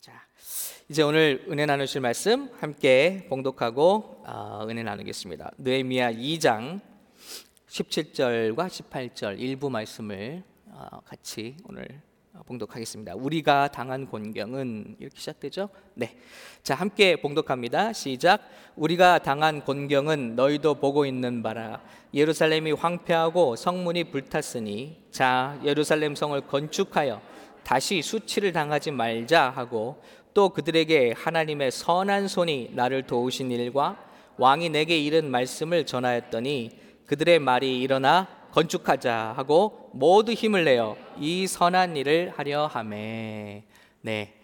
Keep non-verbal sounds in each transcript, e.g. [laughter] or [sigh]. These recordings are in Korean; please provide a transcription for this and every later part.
자, 이제 오늘 은혜 나누실 말씀 함께 봉독하고 어, 은혜 나누겠습니다. 느헤미야 2장 17절과 18절 일부 말씀을 어, 같이 오늘 봉독하겠습니다. 우리가 당한 곤경은 이렇게 시작되죠? 네. 자, 함께 봉독합니다. 시작. 우리가 당한 곤경은 너희도 보고 있는 바라. 예루살렘이 황폐하고 성문이 불탔으니 자, 예루살렘 성을 건축하여 다시 수치를 당하지 말자 하고 또 그들에게 하나님의 선한 손이 나를 도우신 일과 왕이 내게 이른 말씀을 전하였더니 그들의 말이 일어나 건축하자 하고 모두 힘을 내어 이 선한 일을 하려 함에 네.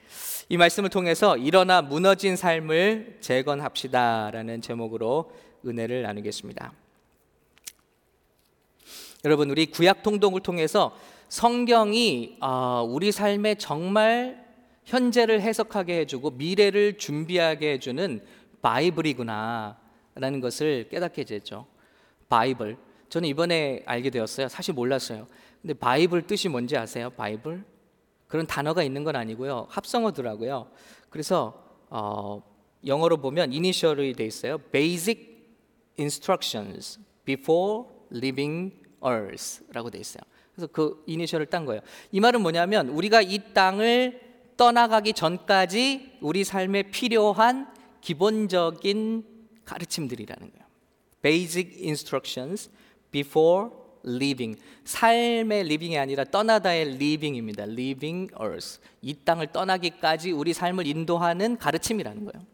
이 말씀을 통해서 일어나 무너진 삶을 재건합시다라는 제목으로 은혜를 나누겠습니다. 여러분 우리 구약 통독을 통해서 성경이 어, 우리 삶에 정말 현재를 해석하게 해주고 미래를 준비하게 해주는 바이블이구나라는 것을 깨닫게 됐죠. 바이블. 저는 이번에 알게 되었어요. 사실 몰랐어요. 근데 바이블 뜻이 뭔지 아세요? 바이블? 그런 단어가 있는 건 아니고요. 합성어더라고요. 그래서 어, 영어로 보면 이니셜이 돼 있어요. Basic Instructions Before Leaving Earth라고 돼 있어요. 그래서 그 이니셜을 딴 거예요. 이 말은 뭐냐면 우리가 이 땅을 떠나가기 전까지 우리 삶에 필요한 기본적인 가르침들이라는 거예요. Basic instructions before living. 삶의 living이 아니라 떠나다의 living입니다. Living earth. 이 땅을 떠나기까지 우리 삶을 인도하는 가르침이라는 거예요.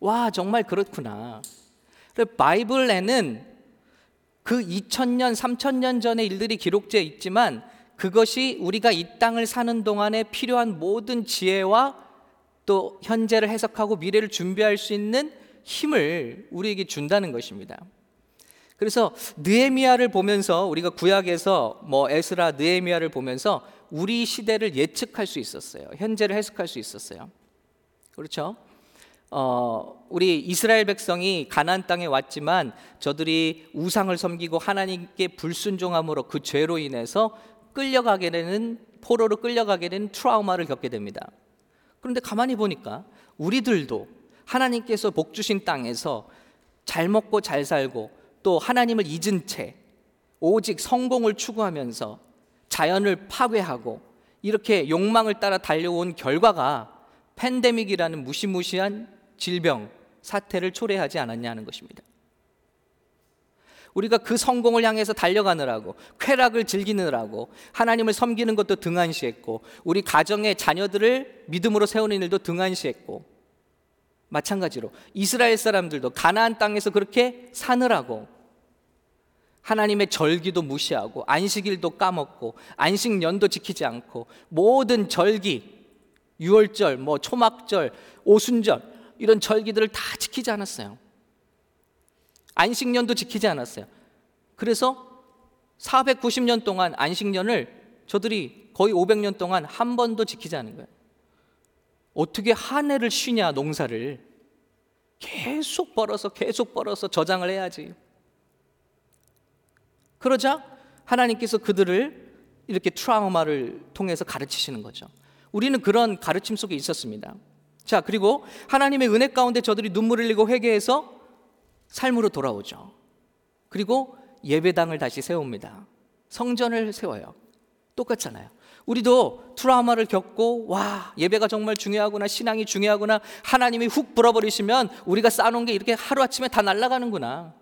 와, 정말 그렇구나. 바이블에는 그 2000년, 3000년 전의 일들이 기록되어 있지만 그것이 우리가 이 땅을 사는 동안에 필요한 모든 지혜와 또 현재를 해석하고 미래를 준비할 수 있는 힘을 우리에게 준다는 것입니다. 그래서 느헤미야를 보면서 우리가 구약에서 뭐 에스라 느헤미야를 보면서 우리 시대를 예측할 수 있었어요. 현재를 해석할 수 있었어요. 그렇죠? 어, 우리 이스라엘 백성이 가나안 땅에 왔지만 저들이 우상을 섬기고 하나님께 불순종함으로 그 죄로 인해서 끌려가게 되는 포로로 끌려가게 되는 트라우마를 겪게 됩니다. 그런데 가만히 보니까 우리들도 하나님께서 복 주신 땅에서 잘 먹고 잘 살고 또 하나님을 잊은 채 오직 성공을 추구하면서 자연을 파괴하고 이렇게 욕망을 따라 달려온 결과가 팬데믹이라는 무시무시한 질병 사태를 초래하지 않았냐는 것입니다. 우리가 그 성공을 향해서 달려가느라고 쾌락을 즐기느라고 하나님을 섬기는 것도 등한시했고 우리 가정의 자녀들을 믿음으로 세우는 일도 등한시했고 마찬가지로 이스라엘 사람들도 가나안 땅에서 그렇게 사느라고 하나님의 절기도 무시하고 안식일도 까먹고 안식년도 지키지 않고 모든 절기 유월절 뭐 초막절 오순절 이런 절기들을 다 지키지 않았어요. 안식년도 지키지 않았어요. 그래서 490년 동안 안식년을 저들이 거의 500년 동안 한 번도 지키지 않은 거예요. 어떻게 한 해를 쉬냐, 농사를. 계속 벌어서, 계속 벌어서 저장을 해야지. 그러자 하나님께서 그들을 이렇게 트라우마를 통해서 가르치시는 거죠. 우리는 그런 가르침 속에 있었습니다. 자, 그리고 하나님의 은혜 가운데 저들이 눈물을 흘리고 회개해서 삶으로 돌아오죠. 그리고 예배당을 다시 세웁니다. 성전을 세워요. 똑같잖아요. 우리도 트라우마를 겪고 와 예배가 정말 중요하구나 신앙이 중요하구나 하나님이 훅 불어버리시면 우리가 쌓아놓은 게 이렇게 하루아침에 다 날아가는구나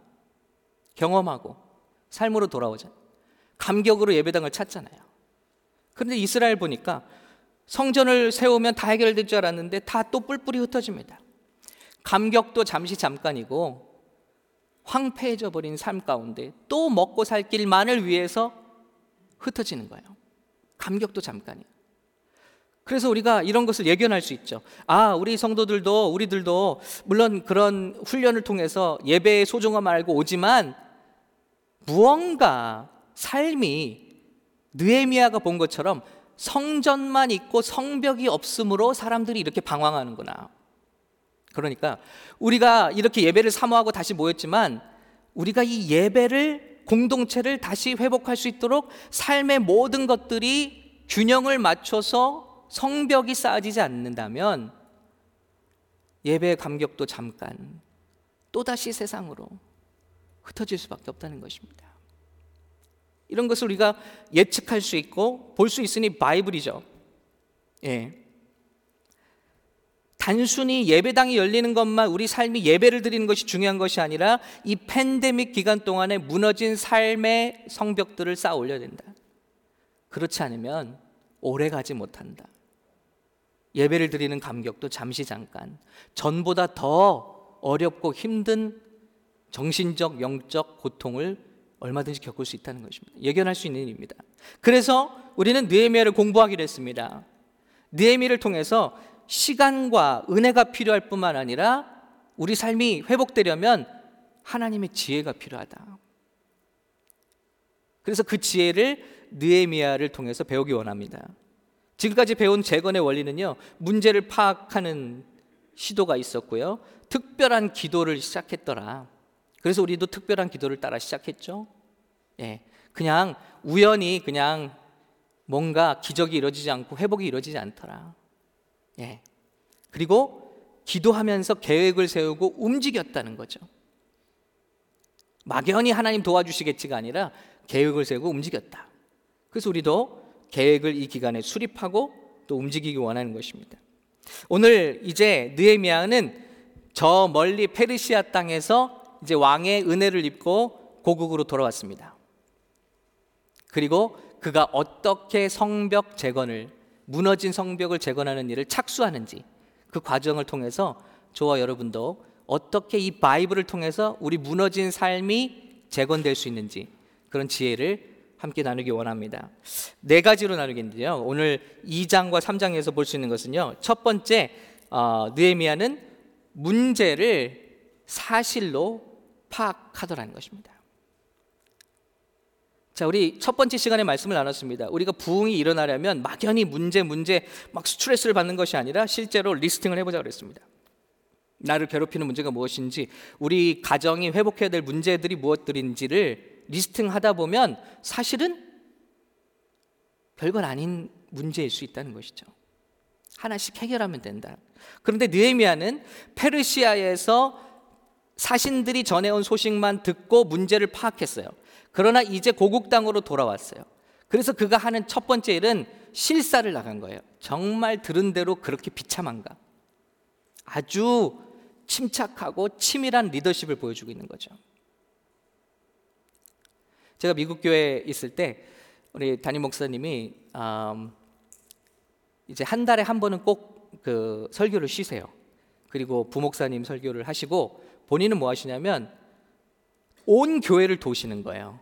경험하고 삶으로 돌아오자 감격으로 예배당을 찾잖아요 그런데 이스라엘 보니까 성전을 세우면 다 해결될 줄 알았는데 다 또 뿔뿔이 흩어집니다. 감격도 잠시 잠깐이고 황폐해져 버린 삶 가운데 또 먹고 살 길만을 위해서 흩어지는 거예요. 감격도 잠깐이에요. 그래서 우리가 이런 것을 예견할 수 있죠. 아, 우리 성도들도 우리들도 물론 그런 훈련을 통해서 예배의 소중함 알고 오지만 무언가 삶이 느헤미야가 본 것처럼 성전만 있고 성벽이 없으므로 사람들이 이렇게 방황하는구나. 그러니까 우리가 이렇게 예배를 사모하고 다시 모였지만 우리가 이 예배를 공동체를 다시 회복할 수 있도록 삶의 모든 것들이 균형을 맞춰서 성벽이 쌓아지지 않는다면 예배의 감격도 잠깐 또다시 세상으로 흩어질 수밖에 없다는 것입니다. 이런 것을 우리가 예측할 수 있고 볼 수 있으니 바이블이죠. 예. 단순히 예배당이 열리는 것만 우리 삶이 예배를 드리는 것이 중요한 것이 아니라 이 팬데믹 기간 동안에 무너진 삶의 성벽들을 쌓아 올려야 된다. 그렇지 않으면 오래 가지 못한다. 예배를 드리는 감격도 잠시 잠깐 전보다 더 어렵고 힘든 정신적 영적 고통을 얼마든지 겪을 수 있다는 것입니다. 예견할 수 있는 일입니다. 그래서 우리는 느헤미야를 공부하기로 했습니다. 느헤미를 통해서 시간과 은혜가 필요할 뿐만 아니라 우리 삶이 회복되려면 하나님의 지혜가 필요하다. 그래서 그 지혜를 느헤미야를 통해서 배우기 원합니다. 지금까지 배운 재건의 원리는요. 문제를 파악하는 시도가 있었고요. 특별한 기도를 시작했더라. 그래서 우리도 특별한 기도를 따라 시작했죠. 예. 그냥 우연히 그냥 뭔가 기적이 이루어지지 않고 회복이 이루어지지 않더라. 예. 그리고 기도하면서 계획을 세우고 움직였다는 거죠. 막연히 하나님 도와주시겠지가 아니라 계획을 세우고 움직였다. 그래서 우리도 계획을 이 기간에 수립하고 또 움직이기 원하는 것입니다. 오늘 이제 느헤미야는 저 멀리 페르시아 땅에서 이제 왕의 은혜를 입고 고국으로 돌아왔습니다. 그리고 그가 어떻게 성벽 재건을 무너진 성벽을 재건하는 일을 착수하는지 그 과정을 통해서 저와 여러분도 어떻게 이 바이블을 통해서 우리 무너진 삶이 재건될 수 있는지 그런 지혜를 함께 나누기 원합니다. 네 가지로 나누겠는데요. 오늘 2장과 3장에서 볼 수 있는 것은요. 첫 번째 어, 느헤미야는 문제를 사실로 파악하더라는 것입니다. 자, 우리 첫 번째 시간에 말씀을 나눴습니다. 우리가 부흥이 일어나려면 막연히 문제 문제 막 스트레스를 받는 것이 아니라 실제로 리스팅을 해보자 그랬습니다. 나를 괴롭히는 문제가 무엇인지, 우리 가정이 회복해야 될 문제들이 무엇들인지를 리스팅하다 보면 사실은 별건 아닌 문제일 수 있다는 것이죠. 하나씩 해결하면 된다. 그런데 느헤미야는 페르시아에서 사신들이 전해온 소식만 듣고 문제를 파악했어요. 그러나 이제 고국 땅으로 돌아왔어요. 그래서 그가 하는 첫 번째 일은 실사를 나간 거예요. 정말 들은 대로 그렇게 비참한가? 아주 침착하고 치밀한 리더십을 보여주고 있는 거죠. 제가 미국 교회에 있을 때 우리 담임 목사님이 음, 이제 한 달에 한 번은 꼭 그 설교를 쉬세요. 그리고 부목사님 설교를 하시고 본인은 뭐 하시냐면 온 교회를 도시는 거예요.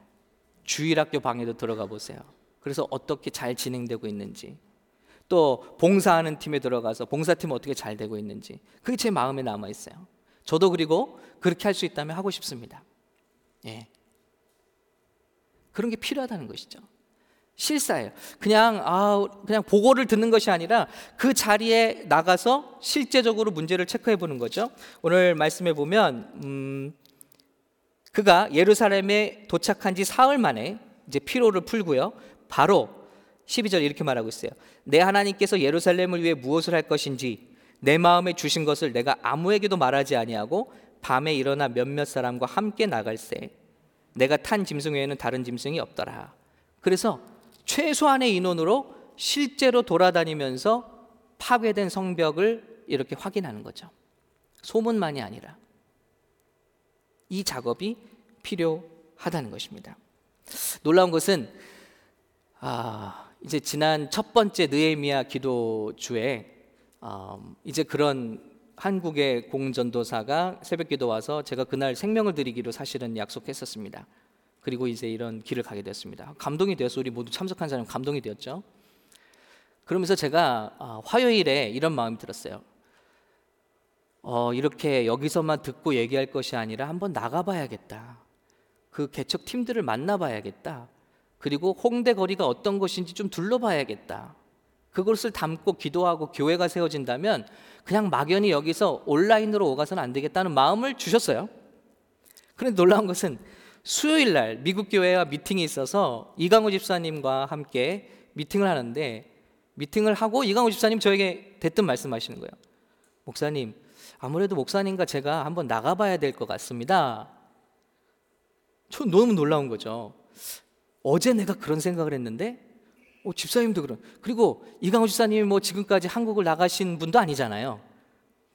주일학교 방에도 들어가 보세요. 그래서 어떻게 잘 진행되고 있는지 또 봉사하는 팀에 들어가서 봉사팀 어떻게 잘 되고 있는지 그게 제 마음에 남아 있어요. 저도 그리고 그렇게 할 수 있다면 하고 싶습니다. 예. 그런 게 필요하다는 것이죠. 실사예요. 그냥 아 그냥 보고를 듣는 것이 아니라 그 자리에 나가서 실제적으로 문제를 체크해 보는 거죠. 오늘 말씀해 보면 음, 그가 예루살렘에 도착한 지 사흘 만에 이제 피로를 풀고요. 바로 12절 이렇게 말하고 있어요. 내 하나님께서 예루살렘을 위해 무엇을 할 것인지 내 마음에 주신 것을 내가 아무에게도 말하지 아니하고 밤에 일어나 몇몇 사람과 함께 나갈세. 내가 탄 짐승 외에는 다른 짐승이 없더라. 그래서 최소한의 인원으로 실제로 돌아다니면서 파괴된 성벽을 이렇게 확인하는 거죠. 소문만이 아니라. 이 작업이 필요하다는 것입니다. 놀라운 것은 아, 이제 지난 첫 번째 느헤미야 기도주에 음, 이제 그런 한국의 공전도사가 새벽기도 와서 제가 그날 생명을 드리기로 사실은 약속했었습니다. 그리고 이제 이런 길을 가게 됐습니다. 감동이 되어서 우리 모두 참석한 사람 감동이 되었죠. 그러면서 제가 아, 화요일에 이런 마음이 들었어요. 어, 이렇게 여기서만 듣고 얘기할 것이 아니라 한번 나가봐야겠다. 그 개척 팀들을 만나봐야겠다. 그리고 홍대 거리가 어떤 것인지 좀 둘러봐야겠다. 그것을 담고 기도하고 교회가 세워진다면 그냥 막연히 여기서 온라인으로 오가서는 안 되겠다는 마음을 주셨어요. 그런데 놀라운 것은 수요일 날 미국 교회와 미팅이 있어서 이강우 집사님과 함께 미팅을 하는데 미팅을 하고 이강호 집사님 저에게 대뜸 말씀하시는 거예요. 목사님, 아무래도 목사님과 제가 한번 나가봐야 될 것 같습니다. 저 너무 놀라운 거죠. 어제 내가 그런 생각을 했는데, 어, 집사님도 그런. 그리고 이강호 집사님이 뭐 지금까지 한국을 나가신 분도 아니잖아요.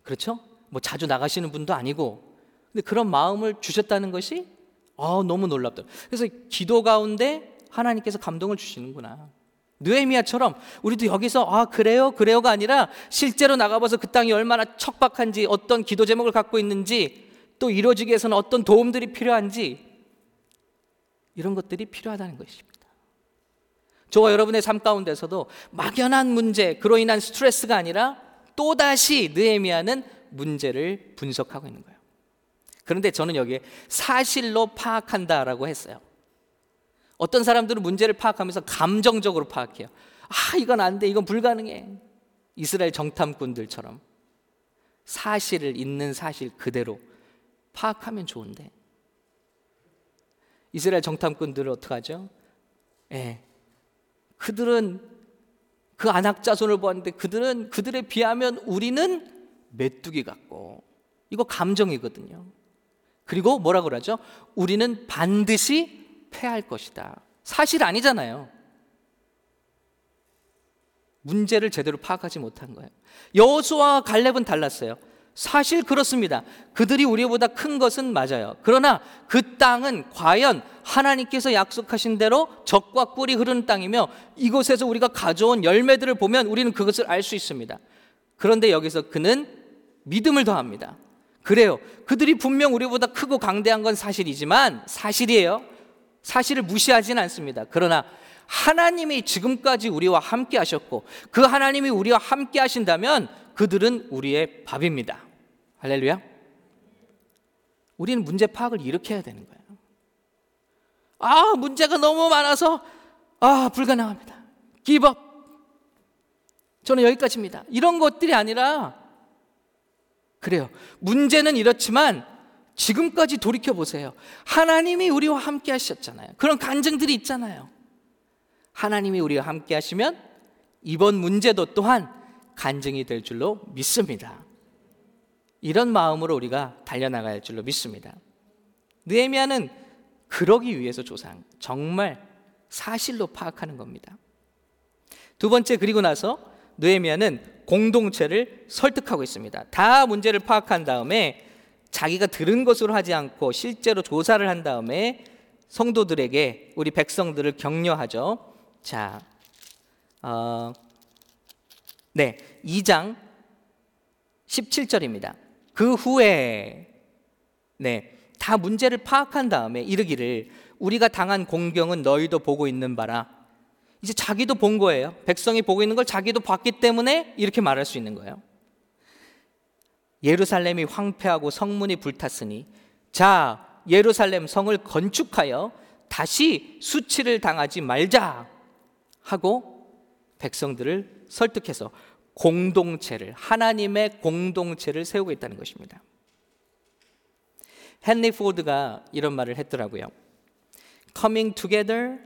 그렇죠? 뭐 자주 나가시는 분도 아니고. 근데 그런 마음을 주셨다는 것이 아, 너무 놀랍다. 그래서 기도 가운데 하나님께서 감동을 주시는구나. 느헤미야처럼 우리도 여기서 아 그래요 그래요가 아니라 실제로 나가봐서 그 땅이 얼마나 척박한지 어떤 기도 제목을 갖고 있는지 또 이루어지기 위해서는 어떤 도움들이 필요한지 이런 것들이 필요하다는 것입니다. 저와 여러분의 삶 가운데서도 막연한 문제 그로 인한 스트레스가 아니라 또 다시 느헤미야는 문제를 분석하고 있는 거예요. 그런데 저는 여기에 사실로 파악한다라고 했어요. 어떤 사람들은 문제를 파악하면서 감정적으로 파악해요. 아, 이건 안 돼. 이건 불가능해. 이스라엘 정탐꾼들처럼 사실을 있는 사실 그대로 파악하면 좋은데 이스라엘 정탐꾼들은 어떡하죠? 예. 그들은 그 안악 자손을 보았는데 그들은 그들에 비하면 우리는 메뚜기 같고 이거 감정이거든요. 그리고 뭐라 그러죠? 우리는 반드시 패할 것이다. 사실 아니잖아요. 문제를 제대로 파악하지 못한 거예요. 여호수아와 갈렙은 달랐어요. 사실 그렇습니다. 그들이 우리보다 큰 것은 맞아요. 그러나 그 땅은 과연 하나님께서 약속하신 대로 적과 꿀이 흐르는 땅이며 이곳에서 우리가 가져온 열매들을 보면 우리는 그것을 알 수 있습니다. 그런데 여기서 그는 믿음을 더합니다. 그래요. 그들이 분명 우리보다 크고 강대한 건 사실이지만 사실이에요. 사실을 무시하지는 않습니다. 그러나 하나님이 지금까지 우리와 함께 하셨고 그 하나님이 우리와 함께 하신다면 그들은 우리의 밥입니다. 할렐루야. 우리는 문제 파악을 이렇게 해야 되는 거예요. 아, 문제가 너무 많아서 아, 불가능합니다. 기법. 저는 여기까지입니다. 이런 것들이 아니라 그래요. 문제는 이렇지만 지금까지 돌이켜 보세요. 하나님이 우리와 함께 하셨잖아요. 그런 간증들이 있잖아요. 하나님이 우리와 함께 하시면 이번 문제도 또한 간증이 될 줄로 믿습니다. 이런 마음으로 우리가 달려나갈 줄로 믿습니다. 느헤미야는 그러기 위해서 조상 정말 사실로 파악하는 겁니다. 두 번째 그리고 나서 느헤미야는 공동체를 설득하고 있습니다. 다 문제를 파악한 다음에 자기가 들은 것으로 하지 않고 실제로 조사를 한 다음에 성도들에게 우리 백성들을 격려하죠. 자, 어, 네, 2장 17절입니다. 그 후에 네, 다 문제를 파악한 다음에 이르기를 우리가 당한 공경은 너희도 보고 있는 바라. 이제 자기도 본 거예요. 백성이 보고 있는 걸 자기도 봤기 때문에 이렇게 말할 수 있는 거예요. 예루살렘이 황폐하고 성문이 불탔으니 자 예루살렘 성을 건축하여 다시 수치를 당하지 말자 하고 백성들을 설득해서 공동체를 하나님의 공동체를 세우고 있다는 것입니다. 헨리 포드가 이런 말을 했더라고요. Coming together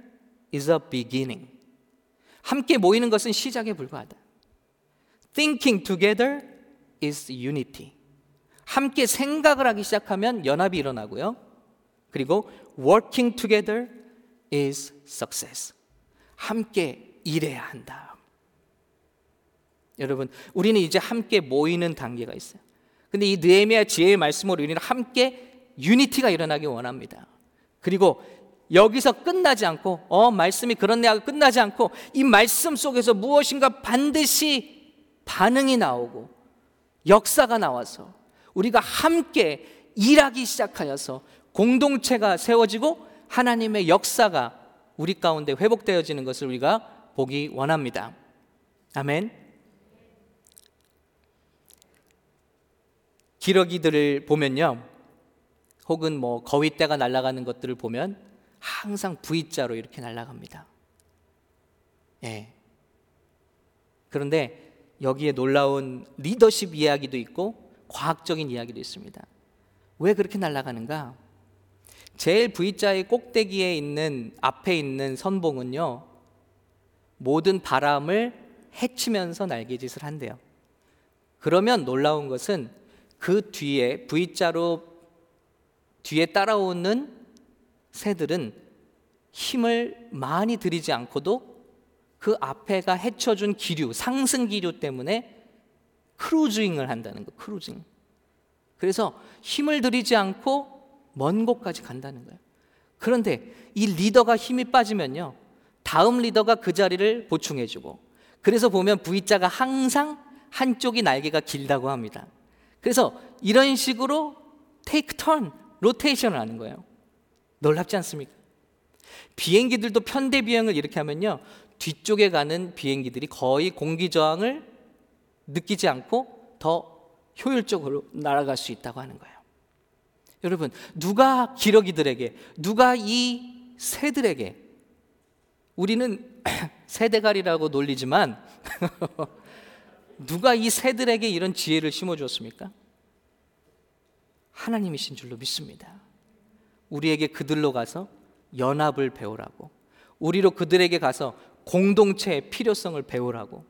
is a beginning. 함께 모이는 것은 시작에 불과하다. Thinking together is unity. 함께 생각을 하기 시작하면 연합이 일어나고요. 그리고 working together is success. 함께 일해야 한다. 여러분, 우리는 이제 함께 모이는 단계가 있어요. 근데 이 느헤미야 지혜의 말씀으로 우리는 함께 유니티가 일어나기 원합니다. 그리고 여기서 끝나지 않고 어 말씀이 그런 내가 끝나지 않고 이 말씀 속에서 무엇인가 반드시 반응이 나오고 역사가 나와서 우리가 함께 일하기 시작하여서 공동체가 세워지고 하나님의 역사가 우리 가운데 회복되어지는 것을 우리가 보기 원합니다. 아멘. 기러기들을 보면요. 혹은 뭐 거위떼가 날아가는 것들을 보면 항상 V자로 이렇게 날아갑니다. 예. 그런데 여기에 놀라운 리더십 이야기도 있고 과학적인 이야기도 있습니다. 왜 그렇게 날아가는가? 제일 V자의 꼭대기에 있는 앞에 있는 선봉은요. 모든 바람을 해치면서 날개짓을 한대요. 그러면 놀라운 것은 그 뒤에 V자로 뒤에 따라오는 새들은 힘을 많이 들이지 않고도 그 앞에가 헤쳐준 기류, 상승 기류 때문에 cruising을 한다는 거, cruising. 그래서 힘을 들이지 않고 먼 곳까지 간다는 거예요. 그런데 이 리더가 힘이 빠지면요. 다음 리더가 그 자리를 보충해주고. 그래서 보면 V자가 항상 한쪽이 날개가 길다고 합니다. 그래서 이런 식으로 take turn, 로테이션을 하는 거예요. 놀랍지 않습니까? 비행기들도 편대 비행을 이렇게 하면요. 뒤쪽에 가는 비행기들이 거의 공기 저항을 느끼지 않고 더 효율적으로 날아갈 수 있다고 하는 거예요. 여러분, 누가 기러기들에게, 누가 이 새들에게, 우리는 [clears throat] 새대가리라고 놀리지만, [laughs] 누가 이 새들에게 이런 지혜를 심어주었습니까? 하나님이신 줄로 믿습니다. 우리에게 그들로 가서 연합을 배우라고, 우리로 그들에게 가서 공동체의 필요성을 배우라고.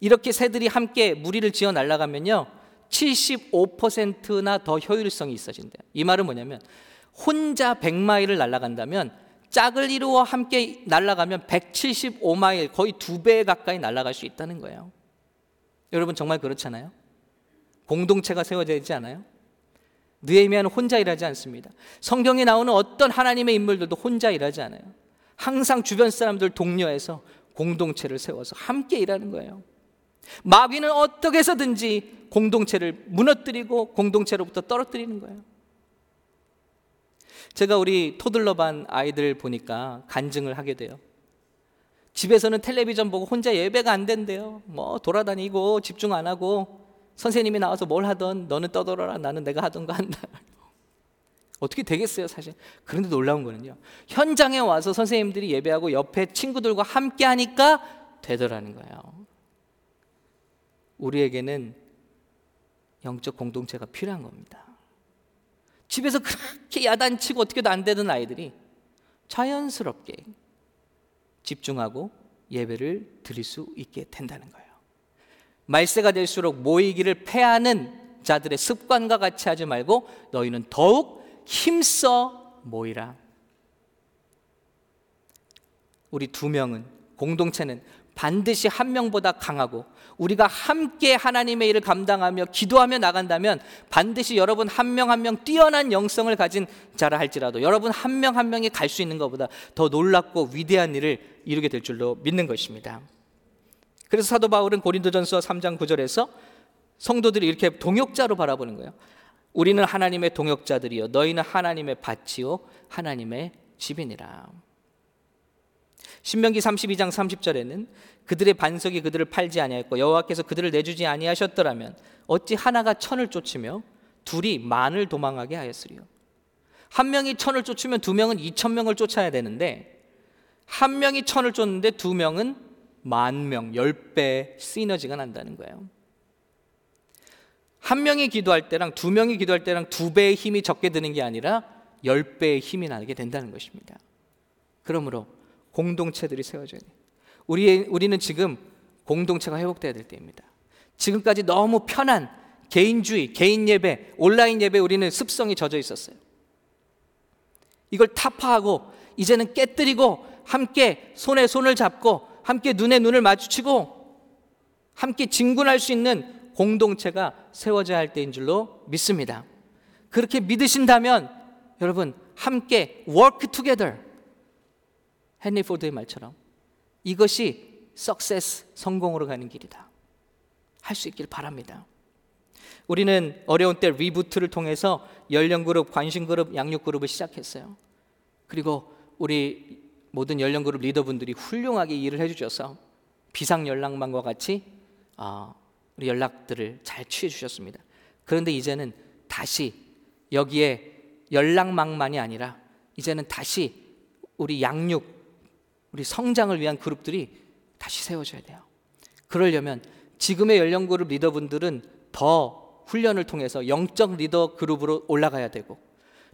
이렇게 새들이 함께 무리를 지어 날아가면요, 75%나 더 효율성이 있어진대요. 이 말은 뭐냐면 혼자 100마일을 날아간다면 짝을 이루어 함께 날아가면 175마일 거의 두 배 가까이 날아갈 수 있다는 거예요. 여러분 정말 그렇잖아요. 공동체가 세워져 있지 않아요? 느헤미야는 혼자 일하지 않습니다. 성경에 나오는 어떤 하나님의 인물들도 혼자 일하지 않아요. 항상 주변 사람들 독려해서 공동체를 세워서 함께 일하는 거예요. 마귀는 어떻게 해서든지 공동체를 무너뜨리고 공동체로부터 떨어뜨리는 거예요. 제가 우리 토들러 반 아이들 보니까 간증을 하게 돼요. 집에서는 텔레비전 보고 혼자 예배가 안 된대요. 뭐 돌아다니고 집중 안 하고 선생님이 나와서 뭘 하던 너는 떠들어라 나는 내가 하던 거 한다. [laughs] 어떻게 되겠어요, 사실. 그런데 놀라운 거는요. 현장에 와서 선생님들이 예배하고 옆에 친구들과 함께 하니까 되더라는 거예요. 우리에게는 영적 공동체가 필요한 겁니다. 집에서 그렇게 야단치고 어떻게도 안 되던 아이들이 자연스럽게 집중하고 예배를 드릴 수 있게 된다는 거예요. 말세가 될수록 모이기를 패하는 자들의 습관과 같이 하지 말고 너희는 더욱 힘써 모이라. 우리 두 명은 공동체는 반드시 한 명보다 강하고 우리가 함께 하나님의 일을 감당하며 기도하며 나간다면 반드시 여러분 한 명 한 명 뛰어난 영성을 가진 자라 할지라도 여러분 한 명 한 명이 갈 수 있는 것보다 더 놀랍고 위대한 일을 이루게 될 줄로 믿는 것입니다. 그래서 사도 바울은 고린도전서 3장 9절에서 성도들이 이렇게 동역자로 바라보는 거예요. 우리는 하나님의 동역자들이요 너희는 하나님의 밭이요 하나님의 집이니라. 신명기 32장 30절에는 그들의 반석이 그들을 팔지 아니하였고 여호와께서 그들을 내주지 아니하셨더라면 어찌 하나가 천을 쫓으며 둘이 만을 도망하게 하였으리요. 한 명이 천을 쫓으면 두 명은 이천 명을 쫓아야 되는데 한 명이 천을 쫓는데 두 명은 만 명, 열 배 시너지가 난다는 거예요. 한 명이 기도할 때랑 두 명이 기도할 때랑 두 배의 힘이 적게 드는 게 아니라 열 배의 힘이 나게 된다는 것입니다. 그러므로 공동체들이 세워져야 돼요. 우리, 우리는 지금 공동체가 회복돼야 될 때입니다. 지금까지 너무 편한 개인주의, 개인 예배, 온라인 예배 우리는 습성이 젖어 있었어요. 이걸 타파하고 이제는 깨뜨리고 함께 손에 손을 잡고 함께 눈에 눈을 마주치고 함께 진군할 수 있는 공동체가 세워져야 할 때인 줄로 믿습니다. 그렇게 믿으신다면 여러분 함께 work together 헨리 포드의 말처럼 이것이 석세스 성공으로 가는 길이다. 할 수 있길 바랍니다. 우리는 어려운 때 리부트를 통해서 연령 그룹, 관심 그룹, 양육 그룹을 시작했어요. 그리고 우리 모든 연령 그룹 리더분들이 훌륭하게 일을 해주셔서 비상 연락망과 같이 어, 우리 연락들을 잘 취해 주셨습니다. 그런데 이제는 다시 여기에 연락망만이 아니라 이제는 다시 우리 양육 우리 성장을 위한 그룹들이 다시 세워져야 돼요. 그러려면 지금의 연령 그룹 리더분들은 더 훈련을 통해서 영적 리더 그룹으로 올라가야 되고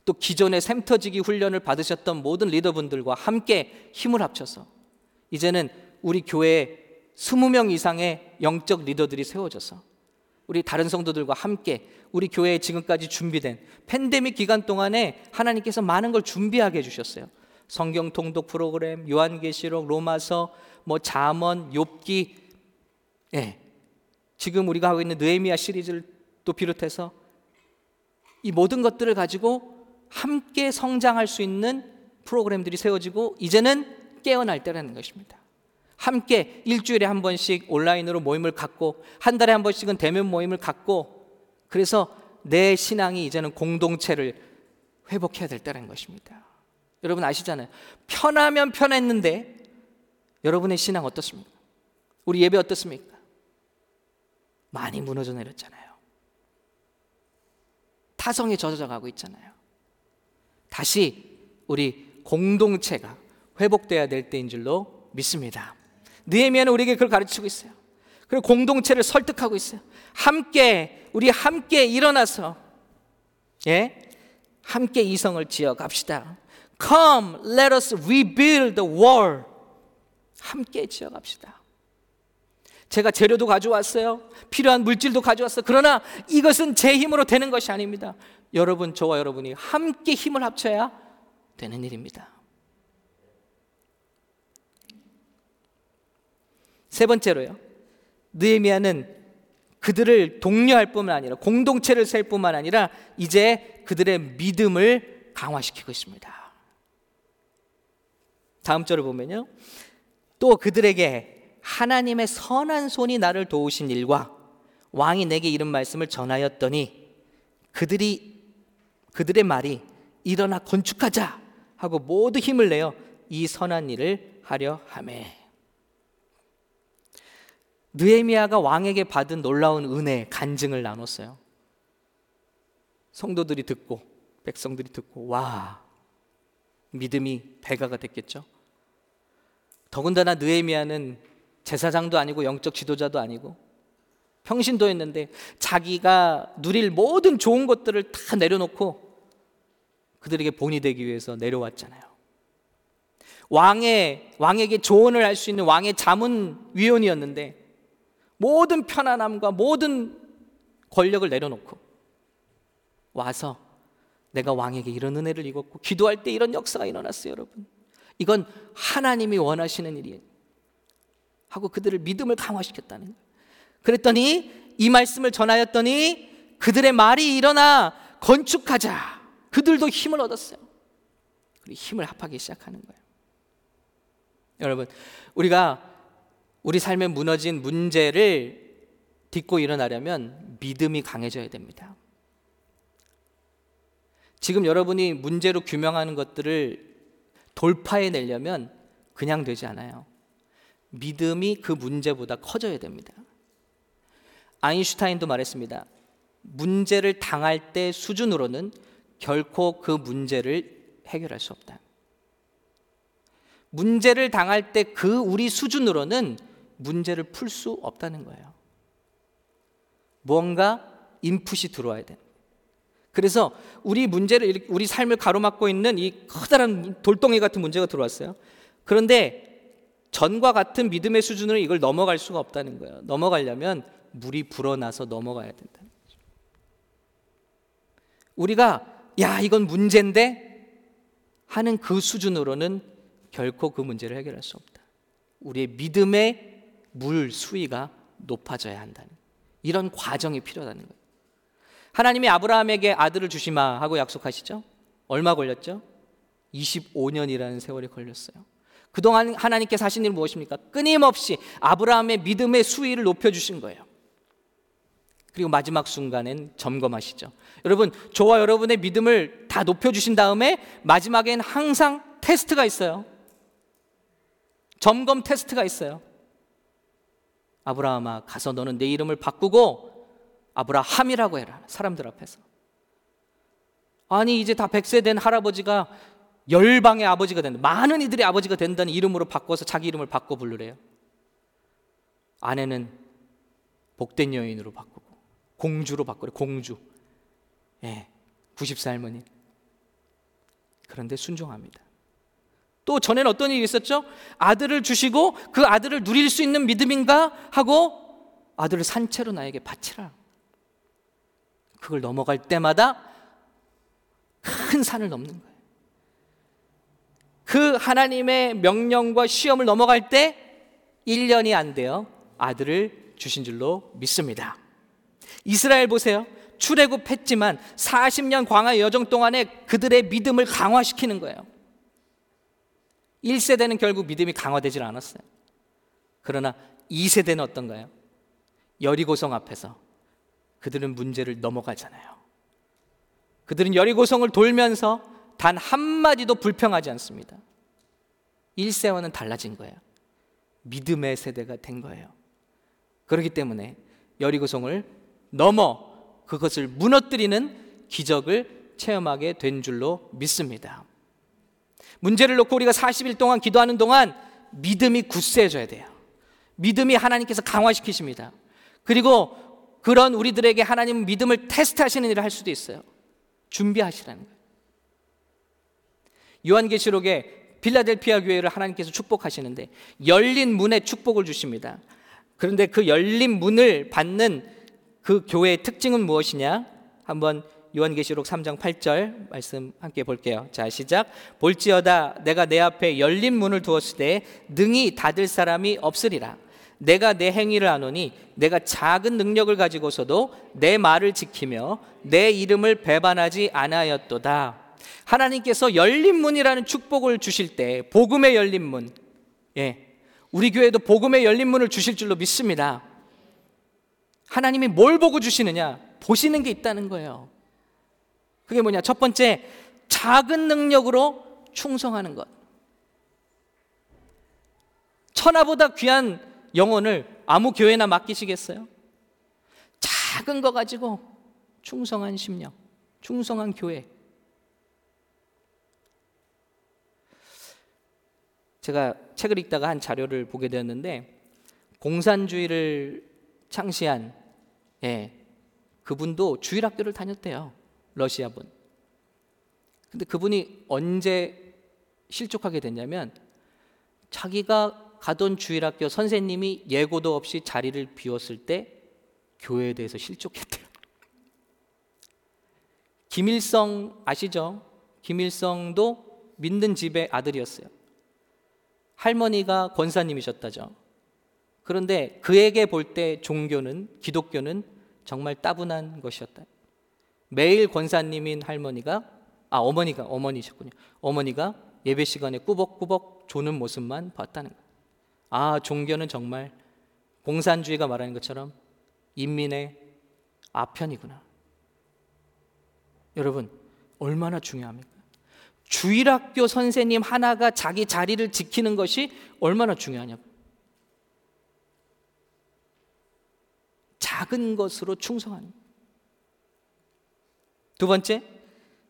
또 기존의 샘터지기 훈련을 받으셨던 모든 리더분들과 함께 힘을 합쳐서 이제는 우리 교회의 20명 이상의 영적 리더들이 세워져서 우리 다른 성도들과 함께 우리 교회에 지금까지 준비된 팬데믹 기간 동안에 하나님께서 많은 걸 준비하게 해주셨어요. 성경 통독 프로그램, 요한계시록, 로마서, 뭐 잠언, 욥기, 예, 지금 우리가 하고 있는 느헤미야 시리즈를 또 비롯해서 이 모든 것들을 가지고 함께 성장할 수 있는 프로그램들이 세워지고 이제는 깨어날 때라는 것입니다. 함께 일주일에 한 번씩 온라인으로 모임을 갖고 한 달에 한 번씩은 대면 모임을 갖고 그래서 내 신앙이 이제는 공동체를 회복해야 될 때라는 것입니다. 여러분 아시잖아요. 편하면 편했는데 여러분의 신앙 어떻습니까? 우리 예배 어떻습니까? 많이 무너져 내렸잖아요. 타성에 젖어져 가고 있잖아요. 다시 우리 공동체가 회복돼야 될 때인 줄로 믿습니다. 느헤미야는 우리에게 그걸 가르치고 있어요. 그리고 공동체를 설득하고 있어요. 함께 우리 함께 일어나서 예? 함께 이성을 지어 갑시다. Come, let us rebuild the wall. 함께 지어 갑시다. 제가 재료도 가져왔어요. 필요한 물질도 가져왔어요. 그러나 이것은 제 힘으로 되는 것이 아닙니다. 여러분, 저와 여러분이 함께 힘을 합쳐야 되는 일입니다. 세 번째로요. 느헤미야는 그들을 독려할 뿐만 아니라 공동체를 셀 뿐만 아니라 이제 그들의 믿음을 강화시키고 있습니다. 다음 절을 보면요. 또 그들에게 하나님의 선한 손이 나를 도우신 일과 왕이 내게 이런 말씀을 전하였더니 그들이 그들의 말이 일어나 건축하자 하고 모두 힘을 내어 이 선한 일을 하려 함에 느헤미야가 왕에게 받은 놀라운 은혜, 간증을 나눴어요. 성도들이 듣고 백성들이 듣고 와 믿음이 배가가 됐겠죠. 더군다나 느헤미야는 제사장도 아니고 영적 지도자도 아니고 평신도였는데 자기가 누릴 모든 좋은 것들을 다 내려놓고 그들에게 본이 되기 위해서 내려왔잖아요. 왕의 왕에게 조언을 할 수 있는 왕의 자문 위원이었는데 모든 편안함과 모든 권력을 내려놓고 와서 내가 왕에게 이런 은혜를 입었고 기도할 때 이런 역사가 일어났어요, 여러분. 이건 하나님이 원하시는 일이에요. 하고 그들을 믿음을 강화시켰다는 거예요. 그랬더니 이 말씀을 전하였더니 그들의 말이 일어나 건축하자. 그들도 힘을 얻었어요. 그리고 힘을 합하기 시작하는 거예요. 여러분, 우리가 우리 삶에 무너진 문제를 딛고 일어나려면 믿음이 강해져야 됩니다. 지금 여러분이 문제로 규명하는 것들을 돌파해 내려면 그냥 되지 않아요. 믿음이 그 문제보다 커져야 됩니다. 아인슈타인도 말했습니다. 문제를 당할 때 수준으로는 결코 그 문제를 해결할 수 없다. 문제를 당할 때 그 우리 수준으로는 문제를 풀 수 없다는 거예요. 뭔가 인풋이 들어와야 돼. 그래서 우리 문제를 우리 삶을 가로막고 있는 이 커다란 돌덩이 같은 문제가 들어왔어요. 그런데 전과 같은 믿음의 수준으로 이걸 넘어갈 수가 없다는 거예요. 넘어가려면 물이 불어나서 넘어가야 거죠. 우리가 야 이건 문제인데 하는 그 수준으로는 결코 그 문제를 해결할 수 없다. 우리의 믿음의 물 수위가 높아져야 한다는 이런 과정이 필요하다는 거예요. 하나님이 아브라함에게 아들을 주시마 하고 약속하시죠? 얼마 걸렸죠? 25년이라는 세월이 걸렸어요. 그동안 하나님께서 하신 일은 무엇입니까? 끊임없이 아브라함의 믿음의 수위를 높여주신 거예요. 그리고 마지막 순간엔 점검하시죠. 여러분, 저와 여러분의 믿음을 다 높여주신 다음에 마지막엔 항상 테스트가 있어요. 점검 테스트가 있어요. 아브라함아 가서 너는 내 이름을 바꾸고 아브라함이라고 해라 사람들 앞에서 아니 이제 다 100세 된 할아버지가 열방의 아버지가 된다 많은 이들의 아버지가 된다는 이름으로 바꿔서 자기 이름을 바꿔 부르래요 아내는 복된 여인으로 바꾸고 공주로 바꾸래 공주 예, 90세 할머니 그런데 순종합니다 또 전에는 어떤 일이 있었죠? 아들을 주시고 그 아들을 누릴 수 있는 믿음인가 하고 아들을 산채로 나에게 바치라. 그걸 넘어갈 때마다 큰 산을 넘는 거예요. 그 하나님의 명령과 시험을 넘어갈 때 1년이 안 돼요. 아들을 주신 줄로 믿습니다. 이스라엘 보세요. 출애굽했지만 40년 광야 여정 동안에 그들의 믿음을 강화시키는 거예요. 1세대는 결국 믿음이 강화되질 않았어요. 그러나 2세대는 어떤가요? 여리고성 앞에서 그들은 문제를 넘어가잖아요. 그들은 여리고성을 돌면서 단 한마디도 불평하지 않습니다. 1세와는 달라진 거예요. 믿음의 세대가 된 거예요. 그렇기 때문에 여리고성을 넘어 그것을 무너뜨리는 기적을 체험하게 된 줄로 믿습니다. 문제를 놓고 우리가 40일 동안 기도하는 동안 믿음이 굳세져야 돼요. 믿음이 하나님께서 강화시키십니다. 그리고 그런 우리들에게 하나님 믿음을 테스트하시는 일을 할 수도 있어요. 준비하시라는 거예요. 요한계시록에 빌라델피아 교회를 하나님께서 축복하시는데 열린 문에 축복을 주십니다. 그런데 그 열린 문을 받는 그 교회의 특징은 무엇이냐? 한번 요한계시록 3장 8절 말씀 함께 볼게요. 자, 시작. 볼지어다 내가 내 앞에 열린 문을 두었을 때 능히 닫을 사람이 없으리라. 내가 내 행위를 아노니 내가 작은 능력을 가지고서도 내 말을 지키며 내 이름을 배반하지 아니하였도다. 하나님께서 열린 문이라는 축복을 주실 때 복음의 열린 문. 예. 우리 교회도 복음의 열린 문을 주실 줄로 믿습니다. 하나님이 뭘 보고 주시느냐? 보시는 게 있다는 거예요. 그게 뭐냐? 첫 번째, 작은 능력으로 충성하는 것. 천하보다 귀한 영혼을 아무 교회나 맡기시겠어요? 작은 거 가지고 충성한 심령, 충성한 교회. 제가 책을 읽다가 한 자료를 보게 되었는데 공산주의를 창시한 예, 그분도 주일학교를 다녔대요. 러시아 분. 근데 그분이 언제 실족하게 됐냐면 자기가 가던 주일학교 선생님이 예고도 없이 자리를 비웠을 때 교회에 대해서 실족했대요. 김일성 아시죠? 김일성도 믿는 집의 아들이었어요. 할머니가 권사님이셨다죠. 그런데 그에게 볼 때 종교는 기독교는 정말 따분한 것이었다. 매일 권사님인 할머니가 아 어머니가 어머니셨군요. 어머니가 예배 시간에 꾸벅꾸벅 조는 모습만 봤다는 거예요. 아 종교는 정말 공산주의가 말하는 것처럼 인민의 아편이구나. 여러분 얼마나 중요합니까? 주일학교 선생님 하나가 자기 자리를 지키는 것이 얼마나 중요하냐고. 작은 것으로 충성하는. 두 번째,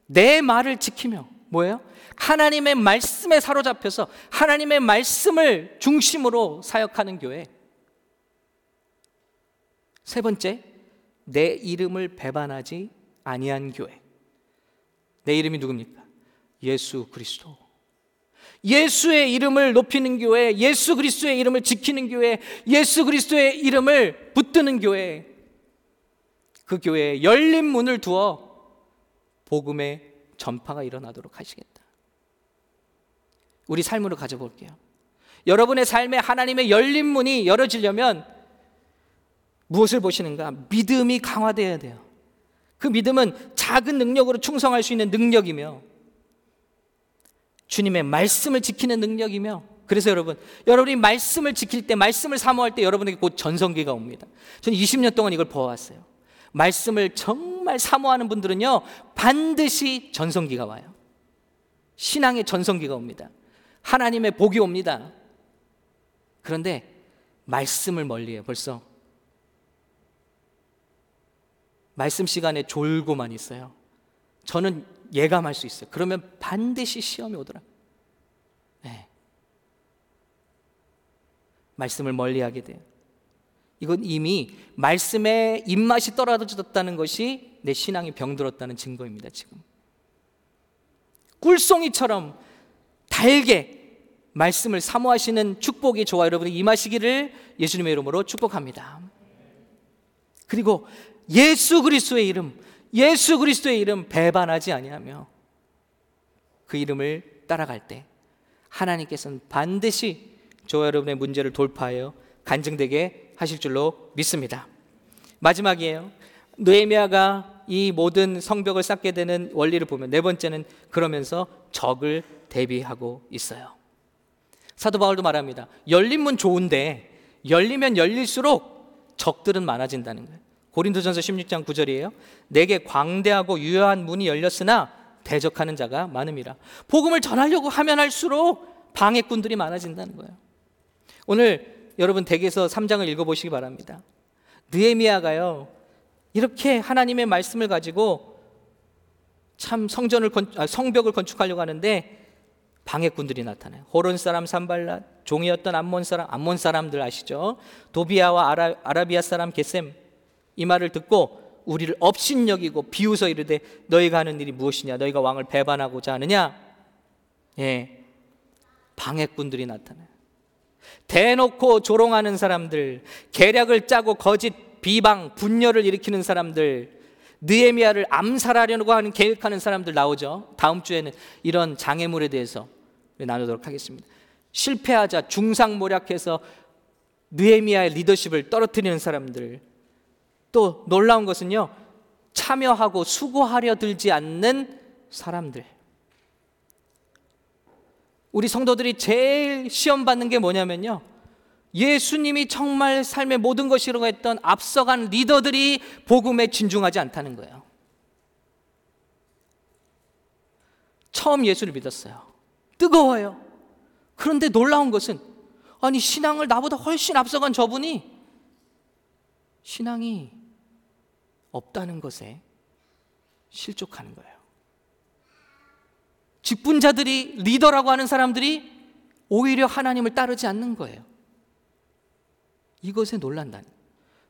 내 말을 지키며 뭐예요? 하나님의 말씀에 사로잡혀서 하나님의 말씀을 중심으로 사역하는 교회. 세 번째, 내 이름을 배반하지 아니한 교회. 내 이름이 누굽니까? 예수 그리스도. 예수의 이름을 높이는 교회, 예수 그리스도의 이름을 지키는 교회, 예수 그리스도의 이름을 붙드는 교회. 그 교회에 열린 문을 두어 복음의 전파가 일어나도록 하시겠다. 우리 삶으로 가져볼게요. 여러분의 삶에 하나님의 열린 문이 열어지려면 무엇을 보시는가? 믿음이 강화되어야 돼요. 그 믿음은 작은 능력으로 충성할 수 있는 능력이며 주님의 말씀을 지키는 능력이며 그래서 여러분, 여러분이 말씀을 지킬 때, 말씀을 사모할 때 여러분에게 곧 전성기가 옵니다. 저는 20년 동안 이걸 보아왔어요. 말씀을 정말 사모하는 분들은요, 반드시 전성기가 와요. 신앙의 전성기가 옵니다. 하나님의 복이 옵니다. 그런데 말씀을 멀리해요, 벌써. 말씀 시간에 졸고만 있어요. 저는 예감할 수 있어요. 그러면 반드시 시험이 오더라. 네. 말씀을 멀리하게 돼요. 이건 이미 말씀의 입맛이 떨어졌다는 것이 내 신앙이 병들었다는 증거입니다. 지금 꿀송이처럼 달게 말씀을 사모하시는 축복이 저와 여러분이 임하시기를 예수님의 이름으로 축복합니다. 그리고 예수 그리스도의 이름, 예수 그리스도의 이름 배반하지 아니하며 그 이름을 따라갈 때 하나님께서는 반드시 저와 여러분의 문제를 돌파하여 간증되게 하실 줄로 믿습니다. 마지막이에요. 느헤미야가 이 모든 성벽을 쌓게 되는 원리를 보면 네 번째는 그러면서 적을 대비하고 있어요. 사도 바울도 말합니다. 열린 문 좋은데 열리면 열릴수록 적들은 많아진다는 거예요. 고린도전서 16장 9절이에요. 내게 광대하고 유효한 문이 열렸으나 대적하는 자가 많음이라. 복음을 전하려고 하면 할수록 방해꾼들이 많아진다는 거예요. 오늘 여러분 댁에서 3장을 읽어 보시기 바랍니다. 느헤미야가요. 이렇게 하나님의 말씀을 가지고 참 성전을 건, 아, 성벽을 건축하려고 하는데 방해꾼들이 나타나요. 호론 사람 산발랏, 종이었던 암몬 사람, 암몬 사람들 아시죠? 도비아와 아라, 아라비아 사람 게셈 이 말을 듣고 우리를 업신여기고 비웃어 이르되 너희가 하는 일이 무엇이냐? 너희가 왕을 배반하고자 하느냐? 예, 방해꾼들이 나타나요. 대놓고 조롱하는 사람들, 계략을 짜고 거짓 비방, 분열을 일으키는 사람들, 느에미아를 암살하려고 하는 계획하는 사람들 나오죠. 다음 주에는 이런 장애물에 대해서 나누도록 하겠습니다. 실패하자 중상모략해서 느에미아의 리더십을 떨어뜨리는 사람들. 또 놀라운 것은요. 참여하고 수고하려 들지 않는 사람들. 우리 성도들이 제일 시험 받는 게 뭐냐면요. 예수님이 정말 삶의 모든 것이라고 했던 앞서간 리더들이 복음에 진중하지 않다는 거예요. 처음 예수를 믿었어요. 뜨거워요. 그런데 놀라운 것은 아니 신앙을 나보다 훨씬 앞서간 저분이 신앙이 없다는 것에 실족하는 거예요. 직분자들이 리더라고 하는 사람들이 오히려 하나님을 따르지 않는 거예요. 이것에 놀란다니.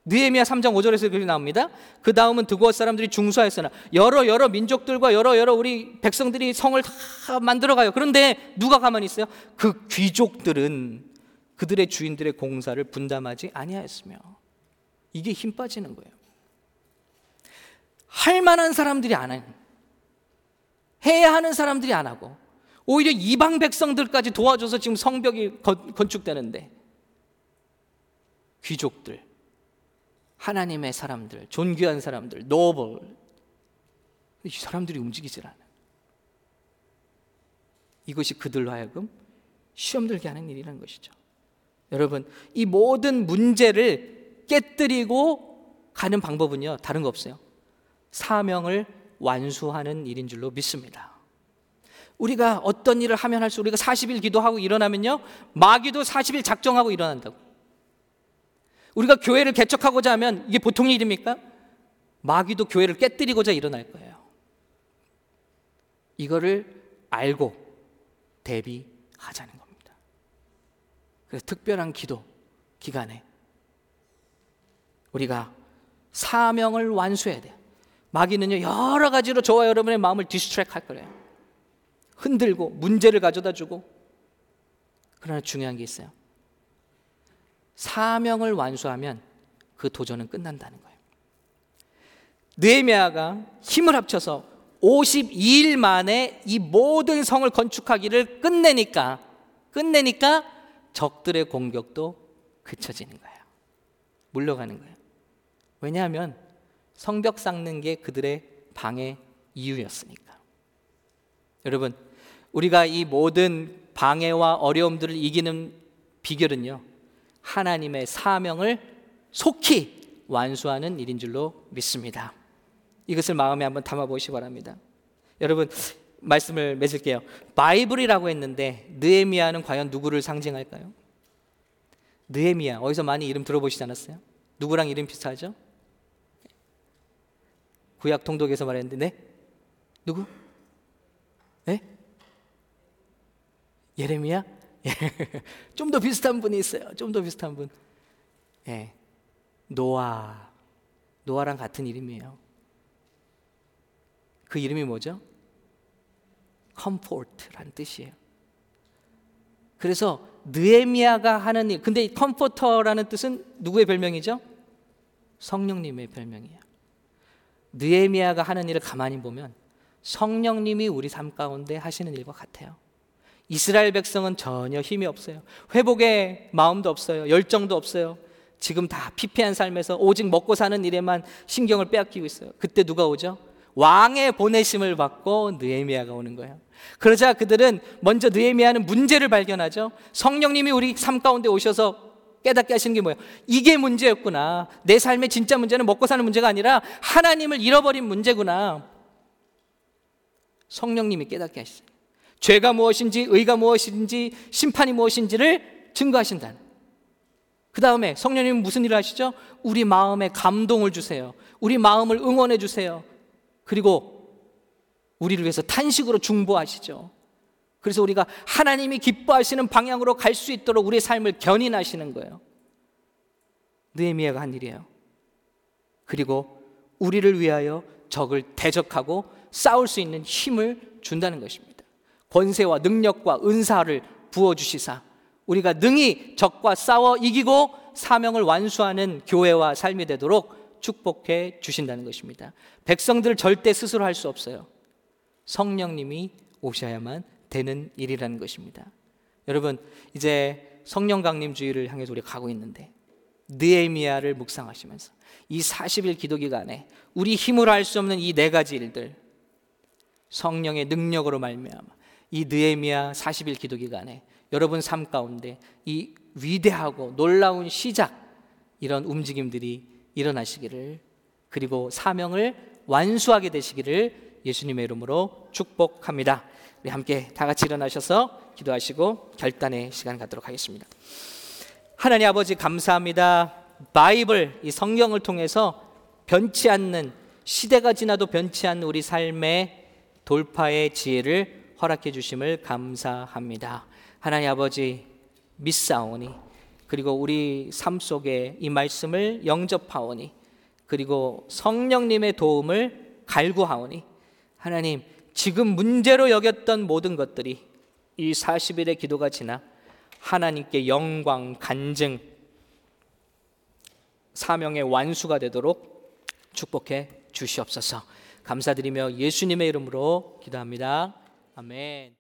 느헤미야 3장 5절에서 그렇게 나옵니다. 그 다음은 드고아 사람들이 중수하였으나 여러 여러 민족들과 여러 여러 우리 백성들이 성을 다 만들어가요. 그런데 누가 가만히 있어요? 그 귀족들은 그들의 주인들의 공사를 분담하지 아니하였으며 이게 힘 빠지는 거예요. 할 만한 사람들이 안 해요. 해야 하는 사람들이 안 하고 오히려 이방 백성들까지 도와줘서 지금 성벽이 건축되는데 귀족들, 하나님의 사람들, 존귀한 사람들, 노블 이 사람들이 움직이질 않아. 이것이 그들로 하여금 시험 들게 하는 일이라는 것이죠. 여러분, 이 모든 문제를 깨뜨리고 가는 방법은요, 다른 거 없어요. 사명을 완수하는 일인 줄로 믿습니다. 우리가 어떤 일을 하면 할수록 우리가 40일 기도하고 일어나면요, 마귀도 40일 작정하고 일어난다고. 우리가 교회를 개척하고자 하면 이게 보통 일입니까? 마귀도 교회를 깨뜨리고자 일어날 거예요. 이거를 알고 대비하자는 겁니다. 그래서 특별한 기도 기간에 우리가 사명을 완수해야 돼요. 마귀는요 여러 가지로 저와 여러분의 마음을 디스트랙 할 거예요. 흔들고 문제를 가져다 주고 그러나 중요한 게 있어요. 사명을 완수하면 그 도전은 끝난다는 거예요. 느헤미야가 힘을 합쳐서 52일 만에 이 모든 성을 건축하기를 끝내니까 끝내니까 적들의 공격도 그쳐지는 거예요. 물러가는 거예요. 왜냐하면 성벽 쌓는 게 그들의 방해 이유였으니까. 여러분, 우리가 이 모든 방해와 어려움들을 이기는 비결은요. 하나님의 사명을 속히 완수하는 일인 줄로 믿습니다. 이것을 마음에 한번 담아 보시기 바랍니다. 여러분 말씀을 맺을게요. 바이블이라고 했는데 느헤미야는 과연 누구를 상징할까요? 느헤미야 어디서 많이 이름 들어보시지 않았어요? 누구랑 이름 비슷하죠? 구약 통독에서 말했는데 네? 누구? 네? 예레미야? [laughs] 좀 더 비슷한 분이 있어요. 좀 더 비슷한 분. 예. 노아. 노아랑 같은 이름이에요. 그 이름이 뭐죠? comfort란 뜻이에요. 그래서 느헤미야가 하는 일. 근데 comforter라는 뜻은 누구의 별명이죠? 성령님의 별명이에요. 느헤미야가 하는 일을 가만히 보면 성령님이 우리 삶 가운데 하시는 일과 같아요. 이스라엘 백성은 전혀 힘이 없어요. 회복의 마음도 없어요. 열정도 없어요. 지금 다 피폐한 삶에서 오직 먹고 사는 일에만 신경을 빼앗기고 있어요. 그때 누가 오죠? 왕의 보내심을 받고 느헤미야가 오는 거예요. 그러자 그들은 먼저 느헤미야는 문제를 발견하죠. 성령님이 우리 삶 가운데 오셔서 깨닫게 하시는 게 뭐예요? 이게 문제였구나. 내 삶의 진짜 문제는 먹고 사는 문제가 아니라 하나님을 잃어버린 문제구나. 성령님이 깨닫게 하시죠. 죄가 무엇인지, 의가 무엇인지, 심판이 무엇인지를 증거하신다는. 그 다음에 성령님은 무슨 일을 하시죠? 우리 마음에 감동을 주세요. 우리 마음을 응원해 주세요. 그리고 우리를 위해서 탄식으로 중보하시죠. 그래서 우리가 하나님이 기뻐하시는 방향으로 갈 수 있도록 우리의 삶을 견인하시는 거예요. 느헤미야가 한 일이에요. 그리고 우리를 위하여 적을 대적하고 싸울 수 있는 힘을 준다는 것입니다. 권세와 능력과 은사를 부어 주시사 우리가 능히 적과 싸워 이기고 사명을 완수하는 교회와 삶이 되도록 축복해 주신다는 것입니다. 백성들을 절대 스스로 할 수 없어요. 성령님이 오셔야만 되는 일이라는 것입니다. 여러분, 이제 성령 강림 주의를 향해서 우리가 가고 있는데 느헤미야를 묵상하시면서 이 40일 기도 기간에 우리 힘으로 할 수 없는 이 네 가지 일들 성령의 능력으로 말미암아 이 느헤미야 40일 기도 기간에 여러분 삶 가운데 이 위대하고 놀라운 시작 이런 움직임들이 일어나시기를 그리고 사명을 완수하게 되시기를 예수님의 이름으로 축복합니다. 우리 함께 다 같이 일어나셔서 기도하시고 결단의 시간 갖도록 하겠습니다. 하나님 아버지 감사합니다. 바이블 이 성경을 통해서 변치 않는 시대가 지나도 변치 않는 우리 삶의 돌파의 지혜를 허락해 주심을 감사합니다. 하나님 아버지 믿사오니 그리고 우리 삶 속에 이 말씀을 영접하오니 그리고 성령님의 도움을 갈구하오니 하나님 지금 문제로 여겼던 모든 것들이 이 40일의 기도가 지나 하나님께 영광, 간증, 사명의 완수가 되도록 축복해 주시옵소서. 감사드리며 예수님의 이름으로 기도합니다. 아멘.